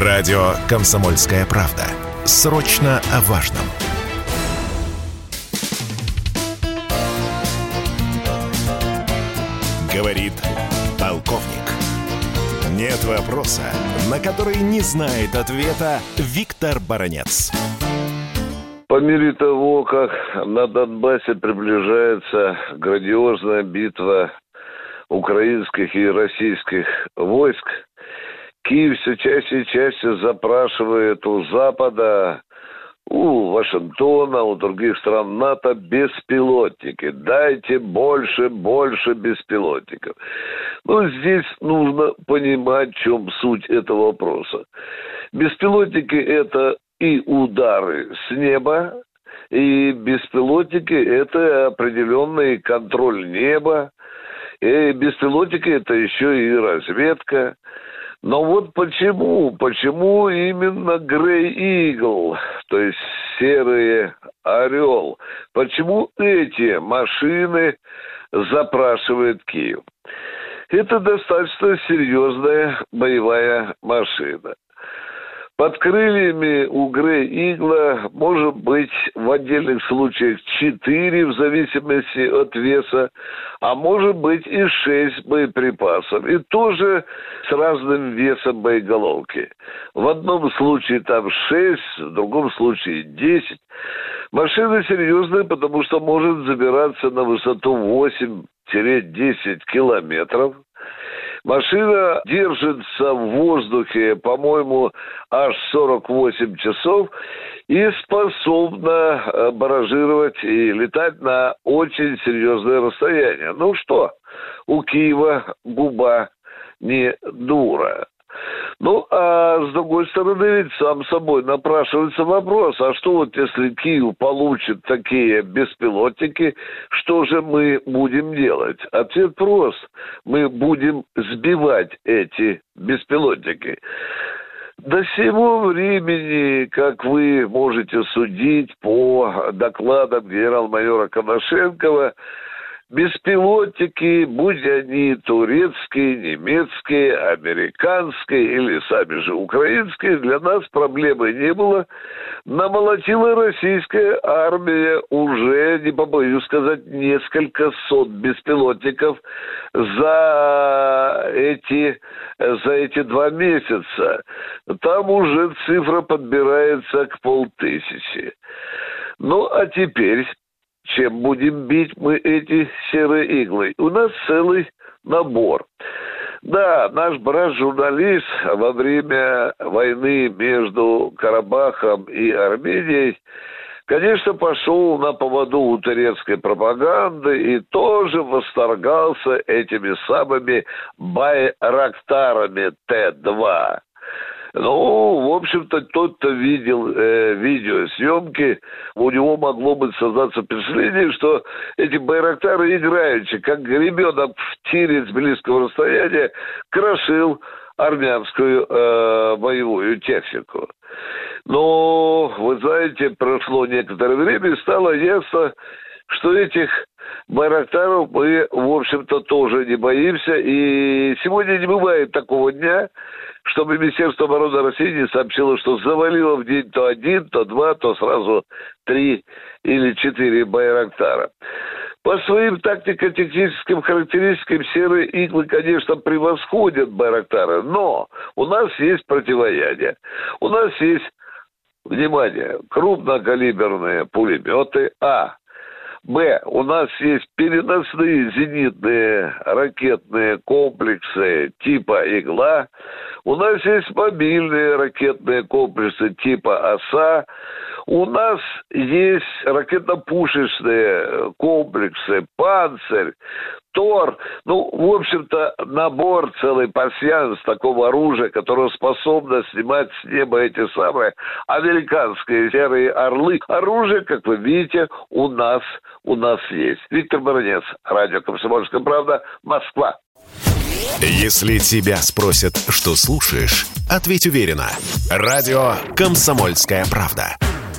Радио «Комсомольская правда». Срочно о важном. Говорит полковник. Нет вопроса, на который не знает ответа Виктор Баранец. По мере того, как на Донбассе приближается грандиозная битва украинских и российских войск, Киев все чаще и чаще запрашивает у Запада, у Вашингтона, у других стран НАТО беспилотники. Дайте больше, больше беспилотников. Ну, здесь нужно понимать, в чем суть этого вопроса. Беспилотники – это и удары с неба, и беспилотники – это определенный контроль неба, и беспилотники – это еще и разведка – но вот почему, почему именно Грей Игл, то есть серый орел, почему эти машины запрашивает Киев? Это достаточно серьезная боевая машина. Под крыльями у Игла может быть в отдельных случаях 4 в зависимости от веса, а может быть и 6 боеприпасов. И тоже с разным весом боеголовки. В одном случае там 6, в другом случае 10. Машина серьезная, потому что может забираться на высоту 8-10 километров – Машина держится в воздухе, по-моему, аж 48 часов и способна э, баражировать и летать на очень серьезное расстояние. Ну что, у Киева губа не дура. Ну, а с другой стороны, ведь сам собой напрашивается вопрос, а что вот если Киев получит такие беспилотники, что же мы будем делать? Ответ прост. Мы будем сбивать эти беспилотники. До сего времени, как вы можете судить по докладам генерал-майора Коношенкова, Беспилотники, будь они турецкие, немецкие, американские или сами же украинские, для нас проблемы не было. Намолотила российская армия уже, не побоюсь сказать, несколько сот беспилотников за эти, за эти два месяца. Там уже цифра подбирается к полтысячи. Ну, а теперь чем будем бить мы эти серые иглы. У нас целый набор. Да, наш брат-журналист во время войны между Карабахом и Арменией, конечно, пошел на поводу у турецкой пропаганды и тоже восторгался этими самыми байрактарами Т-2. Ну, в общем-то, тот, кто видел э, видеосъемки, у него могло бы создаться впечатление, что эти байрактары играющие, как ребенок в тире с близкого расстояния, крошил армянскую э, боевую технику. Но, вы знаете, прошло некоторое время, и стало ясно, что этих Байрактаров мы, в общем-то, тоже не боимся. И сегодня не бывает такого дня, чтобы Министерство обороны России не сообщило, что завалило в день то один, то два, то сразу три или четыре Байрактара. По своим тактико-техническим характеристикам серые иглы, конечно, превосходят Байрактары, но у нас есть противоядие. У нас есть, внимание, крупнокалиберные пулеметы, а, Б. У нас есть переносные зенитные ракетные комплексы типа «Игла». У нас есть мобильные ракетные комплексы типа «Оса». У нас есть ракетно-пушечные комплексы «Панцирь». Тор, ну, в общем-то, набор, целый пассианс такого оружия, которое способно снимать с неба эти самые американские серые орлы. Оружие, как вы видите, у нас, у нас есть. Виктор Баранец, радио «Комсомольская правда», Москва. Если тебя спросят, что слушаешь, ответь уверенно. Радио «Комсомольская правда».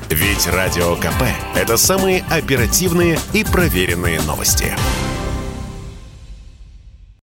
Ведь Радио КП – это самые оперативные и проверенные новости.